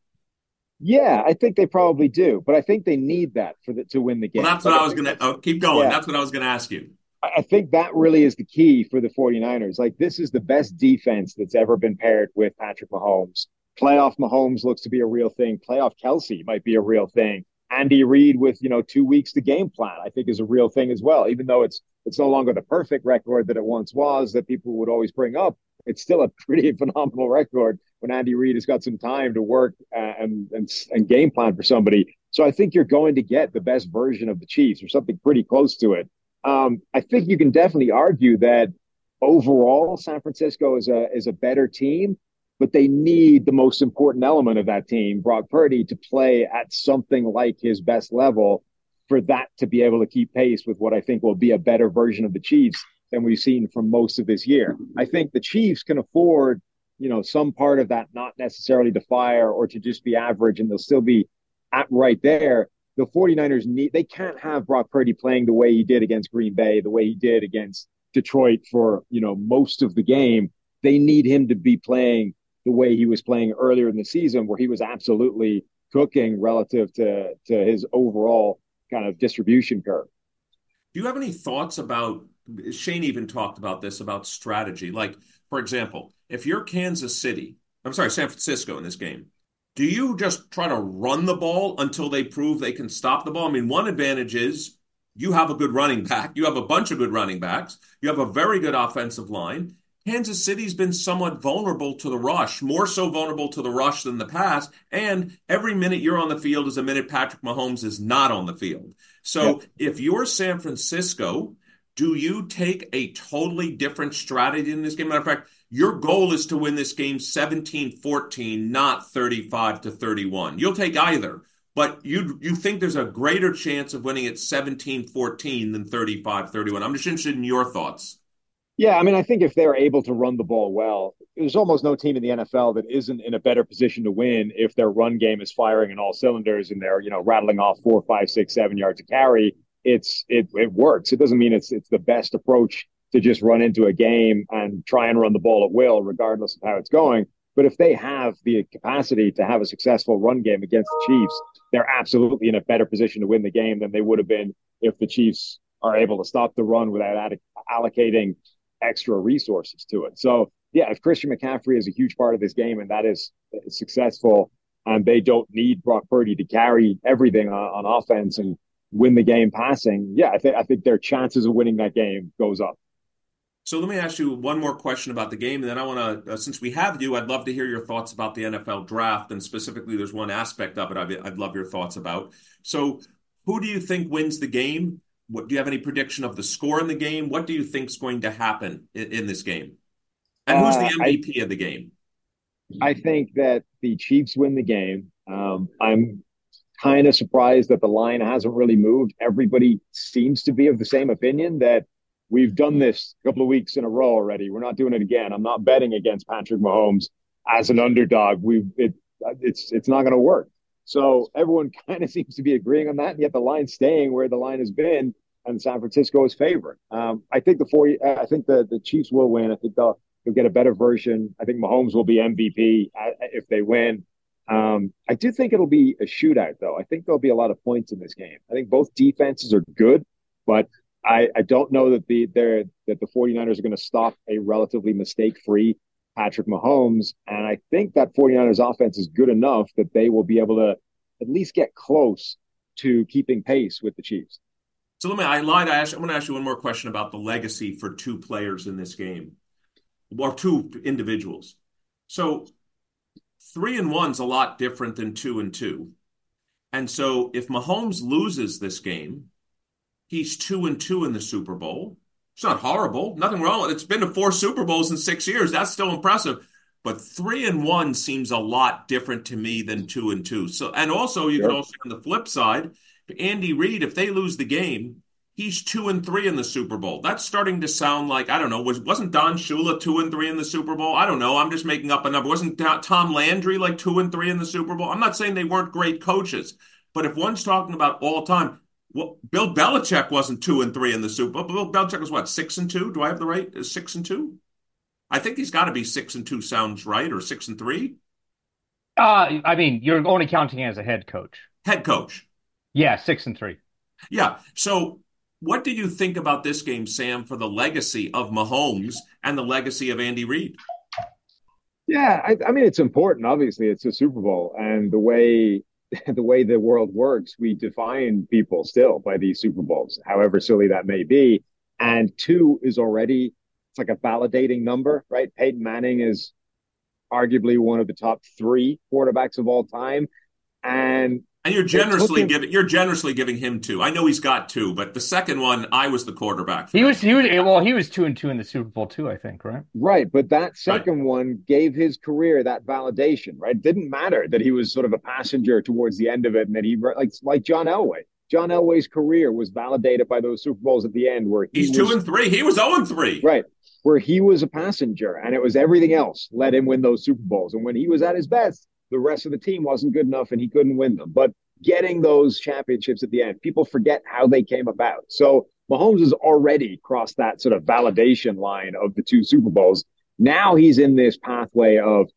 Yeah, I think they probably do, but I think they need that for the, to win the game. Well, that's what I was going to oh, keep going. Yeah. That's what I was going to ask you. I think that really is the key for the 49ers. Like, this is the best defense that's ever been paired with Patrick Mahomes. Playoff Mahomes looks to be a real thing. Playoff Kelce might be a real thing. Andy Reid with you know two weeks to game plan, I think is a real thing as well. Even though it's it's no longer the perfect record that it once was that people would always bring up, it's still a pretty phenomenal record when Andy Reid has got some time to work uh, and and and game plan for somebody. So I think you're going to get the best version of the Chiefs or something pretty close to it. Um, I think you can definitely argue that overall San Francisco is a is a better team but they need the most important element of that team, Brock Purdy, to play at something like his best level for that to be able to keep pace with what I think will be a better version of the Chiefs than we've seen from most of this year. I think the Chiefs can afford, you know, some part of that not necessarily to fire or to just be average and they'll still be at right there. The 49ers need they can't have Brock Purdy playing the way he did against Green Bay, the way he did against Detroit for, you know, most of the game. They need him to be playing the way he was playing earlier in the season, where he was absolutely cooking relative to to his overall kind of distribution curve. Do you have any thoughts about? Shane even talked about this about strategy. Like, for example, if you're Kansas City, I'm sorry, San Francisco in this game, do you just try to run the ball until they prove they can stop the ball? I mean, one advantage is you have a good running back. You have a bunch of good running backs. You have a very good offensive line. Kansas City's been somewhat vulnerable to the rush, more so vulnerable to the rush than the pass. And every minute you're on the field is a minute Patrick Mahomes is not on the field. So if you're San Francisco, do you take a totally different strategy in this game? Matter of fact, your goal is to win this game 17 14, not 35 to 31. You'll take either, but you you think there's a greater chance of winning at 17 14 than 35 31. I'm just interested in your thoughts. Yeah, I mean, I think if they're able to run the ball well, there's almost no team in the NFL that isn't in a better position to win if their run game is firing in all cylinders and they're, you know, rattling off four, five, six, seven yards to carry. It's it it works. It doesn't mean it's it's the best approach to just run into a game and try and run the ball at will, regardless of how it's going. But if they have the capacity to have a successful run game against the Chiefs, they're absolutely in a better position to win the game than they would have been if the Chiefs are able to stop the run without allocating extra resources to it. So yeah, if Christian McCaffrey is a huge part of this game and that is successful, and they don't need Brock Purdy to carry everything on, on offense and win the game passing, yeah, I think I think their chances of winning that game goes up. So let me ask you one more question about the game, and then I want to, uh, since we have you, I'd love to hear your thoughts about the NFL draft, and specifically, there's one aspect of it I'd, I'd love your thoughts about. So, who do you think wins the game? What do you have any prediction of the score in the game? What do you think is going to happen in, in this game? And who's the MVP uh, I, of the game? I think that the Chiefs win the game. Um, I'm kind of surprised that the line hasn't really moved. Everybody seems to be of the same opinion that we've done this a couple of weeks in a row already. We're not doing it again. I'm not betting against Patrick Mahomes as an underdog. We it it's it's not going to work. So everyone kind of seems to be agreeing on that, and yet the line's staying where the line has been and San Francisco is favorite. Um, I think the four, I think the the Chiefs will win. I think they'll they'll get a better version. I think Mahomes will be MVP uh, if they win. Um, I do think it'll be a shootout, though. I think there'll be a lot of points in this game. I think both defenses are good, but I, I don't know that the they're, that the 49ers are going to stop a relatively mistake-free Patrick Mahomes. And I think that 49ers offense is good enough that they will be able to at least get close to keeping pace with the Chiefs. So let me, I lied. I asked, I'm going to ask you one more question about the legacy for two players in this game, or two individuals. So three and one's a lot different than two and two. And so if Mahomes loses this game, he's two and two in the Super Bowl. It's not horrible. Nothing wrong with it. It's been to four Super Bowls in six years. That's still impressive. But three and one seems a lot different to me than two and two. So, and also you sure. can also on the flip side, Andy Reid, if they lose the game, he's two and three in the Super Bowl. That's starting to sound like I don't know. Was wasn't Don Shula two and three in the Super Bowl? I don't know. I'm just making up a number. Wasn't Tom Landry like two and three in the Super Bowl? I'm not saying they weren't great coaches, but if one's talking about all time, well, Bill Belichick wasn't two and three in the Super Bowl. Bill Belichick was what six and two? Do I have the right? Is six and two? I think he's got to be six and two. Sounds right, or six and three. Uh, I mean, you're only counting as a head coach. Head coach. Yeah, six and three. Yeah. So, what do you think about this game, Sam, for the legacy of Mahomes and the legacy of Andy Reid? Yeah, I, I mean, it's important. Obviously, it's a Super Bowl, and the way the way the world works, we define people still by these Super Bowls, however silly that may be. And two is already it's like a validating number, right? Peyton Manning is arguably one of the top three quarterbacks of all time. And and you're generously giving you're generously giving him two. I know he's got two, but the second one, I was the quarterback. he was he was eh, well, he was two and two in the Super Bowl too, I think, right? Right, but that second right. one gave his career that validation, right? It didn't matter that he was sort of a passenger towards the end of it, and that he like like John Elway. John Elway's career was validated by those Super Bowls at the end, where he he's was, two and three. He was zero oh and three, right? Where he was a passenger, and it was everything else let him win those Super Bowls. And when he was at his best, the rest of the team wasn't good enough, and he couldn't win them. But getting those championships at the end. People forget how they came about. So Mahomes has already crossed that sort of validation line of the two Super Bowls. Now he's in this pathway of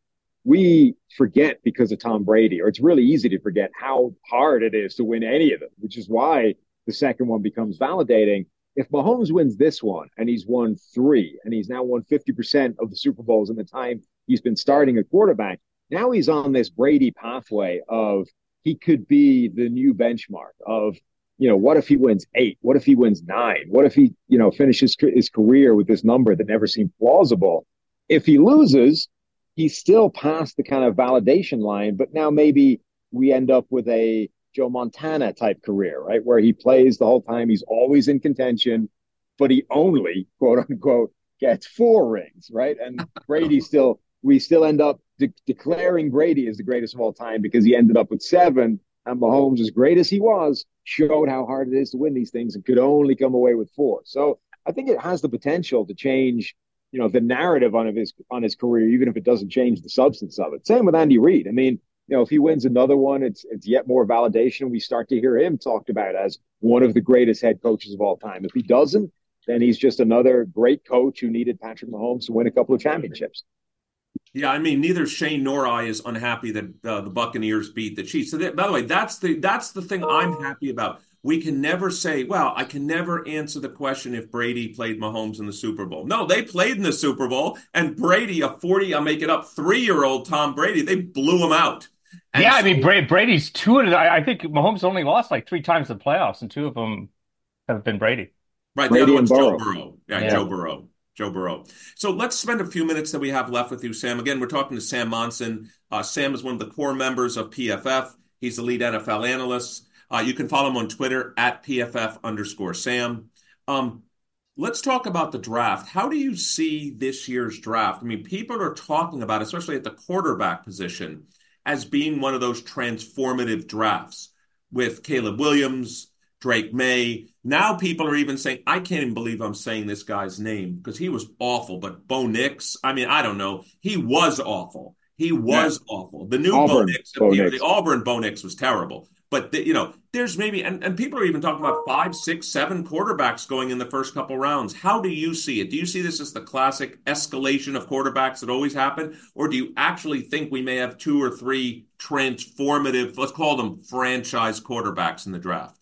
we forget because of Tom Brady, or it's really easy to forget how hard it is to win any of them, which is why the second one becomes validating. If Mahomes wins this one and he's won three and he's now won 50% of the Super Bowls in the time he's been starting a quarterback, now he's on this Brady pathway of he could be the new benchmark of you know, what if he wins eight? What if he wins nine? What if he, you know, finishes his career with this number that never seemed plausible? If he loses, he's still past the kind of validation line, but now maybe we end up with a Joe Montana type career, right? Where he plays the whole time, he's always in contention, but he only, quote unquote, gets four rings, right? And Brady still, we still end up de- declaring Brady as the greatest of all time because he ended up with seven. And Mahomes, as great as he was, showed how hard it is to win these things and could only come away with four. So I think it has the potential to change, you know, the narrative on his on his career, even if it doesn't change the substance of it. Same with Andy Reid. I mean, you know, if he wins another one, it's it's yet more validation. We start to hear him talked about as one of the greatest head coaches of all time. If he doesn't, then he's just another great coach who needed Patrick Mahomes to win a couple of championships. Yeah, I mean, neither Shane nor I is unhappy that uh, the Buccaneers beat the Chiefs. So, that, by the way, that's the that's the thing I'm happy about. We can never say, well, I can never answer the question if Brady played Mahomes in the Super Bowl. No, they played in the Super Bowl, and Brady, a 40, I'll make it up, three year old Tom Brady, they blew him out. And yeah, so, I mean, Brady's two of I think Mahomes only lost like three times in the playoffs, and two of them have been Brady. Right, Brady the other one's Joe Burrow. Yeah, yeah, Joe Burrow. Joe Burrow. So let's spend a few minutes that we have left with you, Sam. Again, we're talking to Sam Monson. Uh, Sam is one of the core members of PFF. He's the lead NFL analyst. Uh, you can follow him on Twitter at PFF underscore Sam. Um, let's talk about the draft. How do you see this year's draft? I mean, people are talking about, especially at the quarterback position, as being one of those transformative drafts with Caleb Williams, Drake Maye. Now people are even saying, I can't even believe I'm saying this guy's name because he was awful. But Bo Nix, I mean, I don't know. He was awful. He was yeah. awful. The new Auburn, Bo Nix, Bo Nix. the Auburn Bo Nix was terrible. But the, you know, there's maybe and, and people are even talking about five, six, seven quarterbacks going in the first couple rounds. How do you see it? Do you see this as the classic escalation of quarterbacks that always happen, or do you actually think we may have two or three transformative, let's call them franchise quarterbacks in the draft?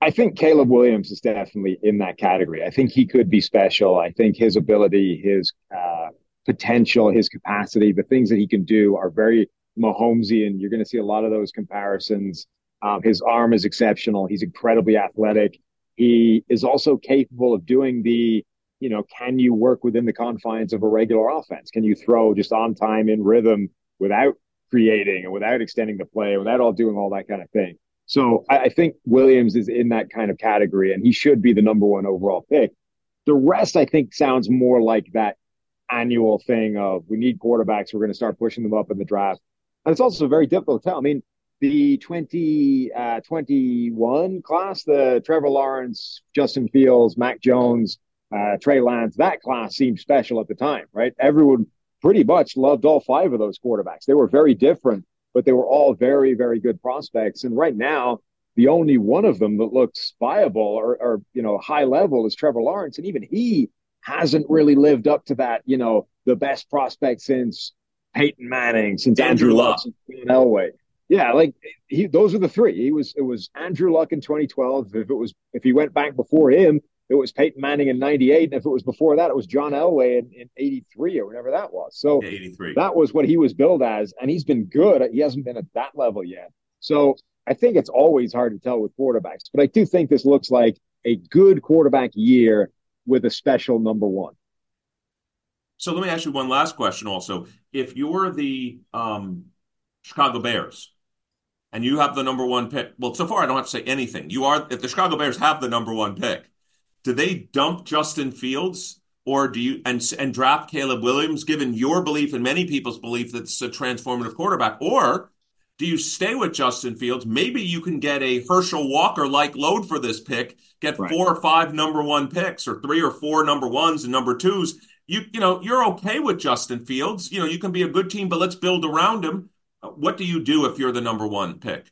I think Caleb Williams is definitely in that category. I think he could be special. I think his ability, his uh, potential, his capacity, the things that he can do are very Mahomesian. You're going to see a lot of those comparisons. Um, his arm is exceptional. He's incredibly athletic. He is also capable of doing the, you know, can you work within the confines of a regular offense? Can you throw just on time in rhythm without creating and without extending the play, without all doing all that kind of thing? So I, I think Williams is in that kind of category, and he should be the number one overall pick. The rest, I think, sounds more like that annual thing of we need quarterbacks. We're going to start pushing them up in the draft. And it's also very difficult to tell. I mean, the 2021 uh, class, the Trevor Lawrence, Justin Fields, Mac Jones, uh, Trey Lance, that class seemed special at the time, right? Everyone pretty much loved all five of those quarterbacks. They were very different but they were all very, very good prospects. And right now, the only one of them that looks viable or, or you know high level is Trevor Lawrence, and even he hasn't really lived up to that. You know, the best prospect since Peyton Manning, since Andrew, Andrew Luck, since Elway. Yeah, like he, those are the three. He was it was Andrew Luck in 2012. If it was if he went back before him, it was Peyton Manning in 98. And if it was before that, it was John Elway in, in 83 or whatever that was. So yeah, 83. that was what he was billed as. And he's been good. He hasn't been at that level yet. So I think it's always hard to tell with quarterbacks. But I do think this looks like a good quarterback year with a special number one. So let me ask you one last question also. If you're the um, Chicago Bears, and you have the number one pick. Well, so far I don't have to say anything. You are if the Chicago Bears have the number one pick, do they dump Justin Fields or do you and and draft Caleb Williams, given your belief and many people's belief that it's a transformative quarterback, or do you stay with Justin Fields? Maybe you can get a Herschel Walker like load for this pick, get right. four or five number one picks, or three or four number ones and number twos. You you know you're okay with Justin Fields. You know you can be a good team, but let's build around him. What do you do if you're the number one pick?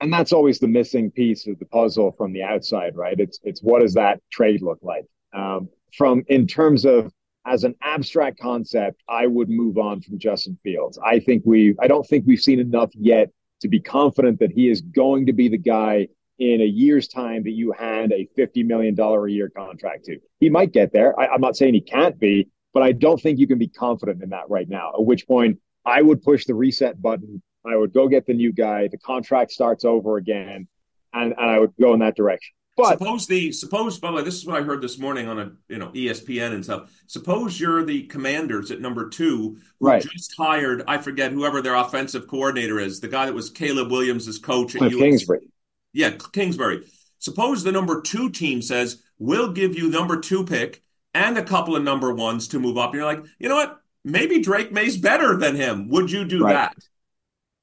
And that's always the missing piece of the puzzle from the outside, right? It's it's what does that trade look like? Um, from in terms of as an abstract concept, I would move on from Justin Fields. I think we I don't think we've seen enough yet to be confident that he is going to be the guy in a year's time that you hand a $50 million a year contract to. He might get there. I, I'm not saying he can't be, but I don't think you can be confident in that right now. At which point I would push the reset button I would go get the new guy. The contract starts over again. and, and I would go in that direction. But suppose the suppose by the way, this is what I heard this morning on a you know ESPN and stuff. Suppose you're the commanders at number two who Right. just hired, I forget whoever their offensive coordinator is, the guy that was Caleb Williams' coach at. Kingsbury, Yeah, Kingsbury. Suppose the number two team says, we'll give you number two pick and a couple of number ones to move up. And you're like, you know what? Maybe Drake Maye's better than him. Would you do Right. that?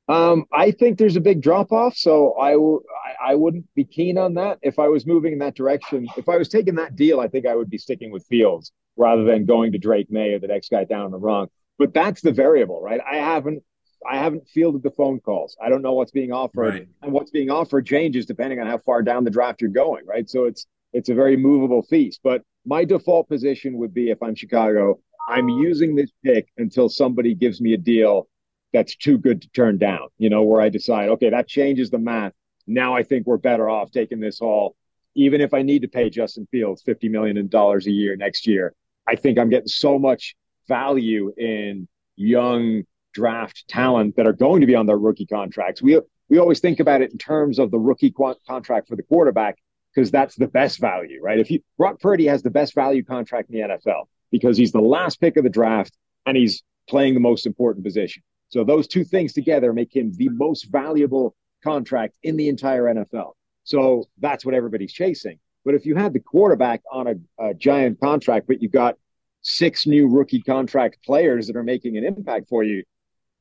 Um, I think there's a big drop off, so I w- I, wouldn't be keen on that. If I was moving in that direction, if I was taking that deal, I think I would be sticking with Fields rather than going to Drake Maye or the next guy down the rung. But that's the variable, right? I haven't I haven't fielded the phone calls. I don't know what's being offered, Right. and what's being offered changes depending on how far down the draft you're going, right? So it's it's a very movable feast. But my default position would be if I'm Chicago, I'm using this pick until somebody gives me a deal that's too good to turn down, you know, where I decide, okay, that changes the math. Now I think we're better off taking this haul, even if I need to pay Justin Fields $50 million a year next year. I think I'm getting so much value in young draft talent that are going to be on their rookie contracts. We, we always think about it in terms of the rookie qu- contract for the quarterback because that's the best value, right? If you, Brock Purdy has the best value contract in the NFL because he's the last pick of the draft and he's playing the most important position. So those two things together make him the most valuable contract in the entire NFL. So that's what everybody's chasing. But if you had the quarterback on a, a giant contract, but you got six new rookie contract players that are making an impact for you,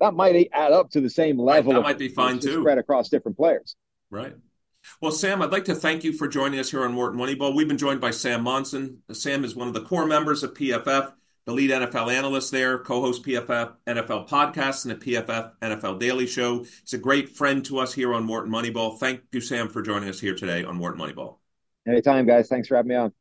that might add up to the same level. that might be fine, too. Spread across different players. Right. Well, Sam, I'd like to thank you for joining us here on Wharton Moneyball. We've been joined by Sam Monson. Sam is one of the core members of PFF, the lead NFL analyst there, co-host PFF NFL podcasts and the PFF NFL Daily Show. He's a great friend to us here on Wharton Moneyball. Thank you, Sam, for joining us here today on Wharton Moneyball. Anytime, guys. Thanks for having me on.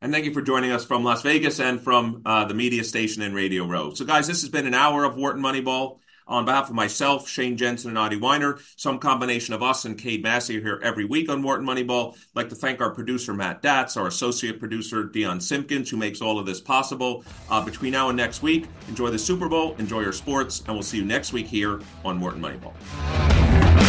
And thank you for joining us from Las Vegas and from uh, the media station and Radio Row. So, guys, this has been an hour of Wharton Moneyball. On behalf of myself, Shane Jensen, and Adi Wyner, some combination of us and Cade Massey are here every week on Wharton Moneyball. I'd like to thank our producer, Matt Datz, our associate producer, Dion Simpkins, who makes all of this possible. Uh, between now and next week, enjoy the Super Bowl, enjoy your sports, and we'll see you next week here on Wharton Moneyball.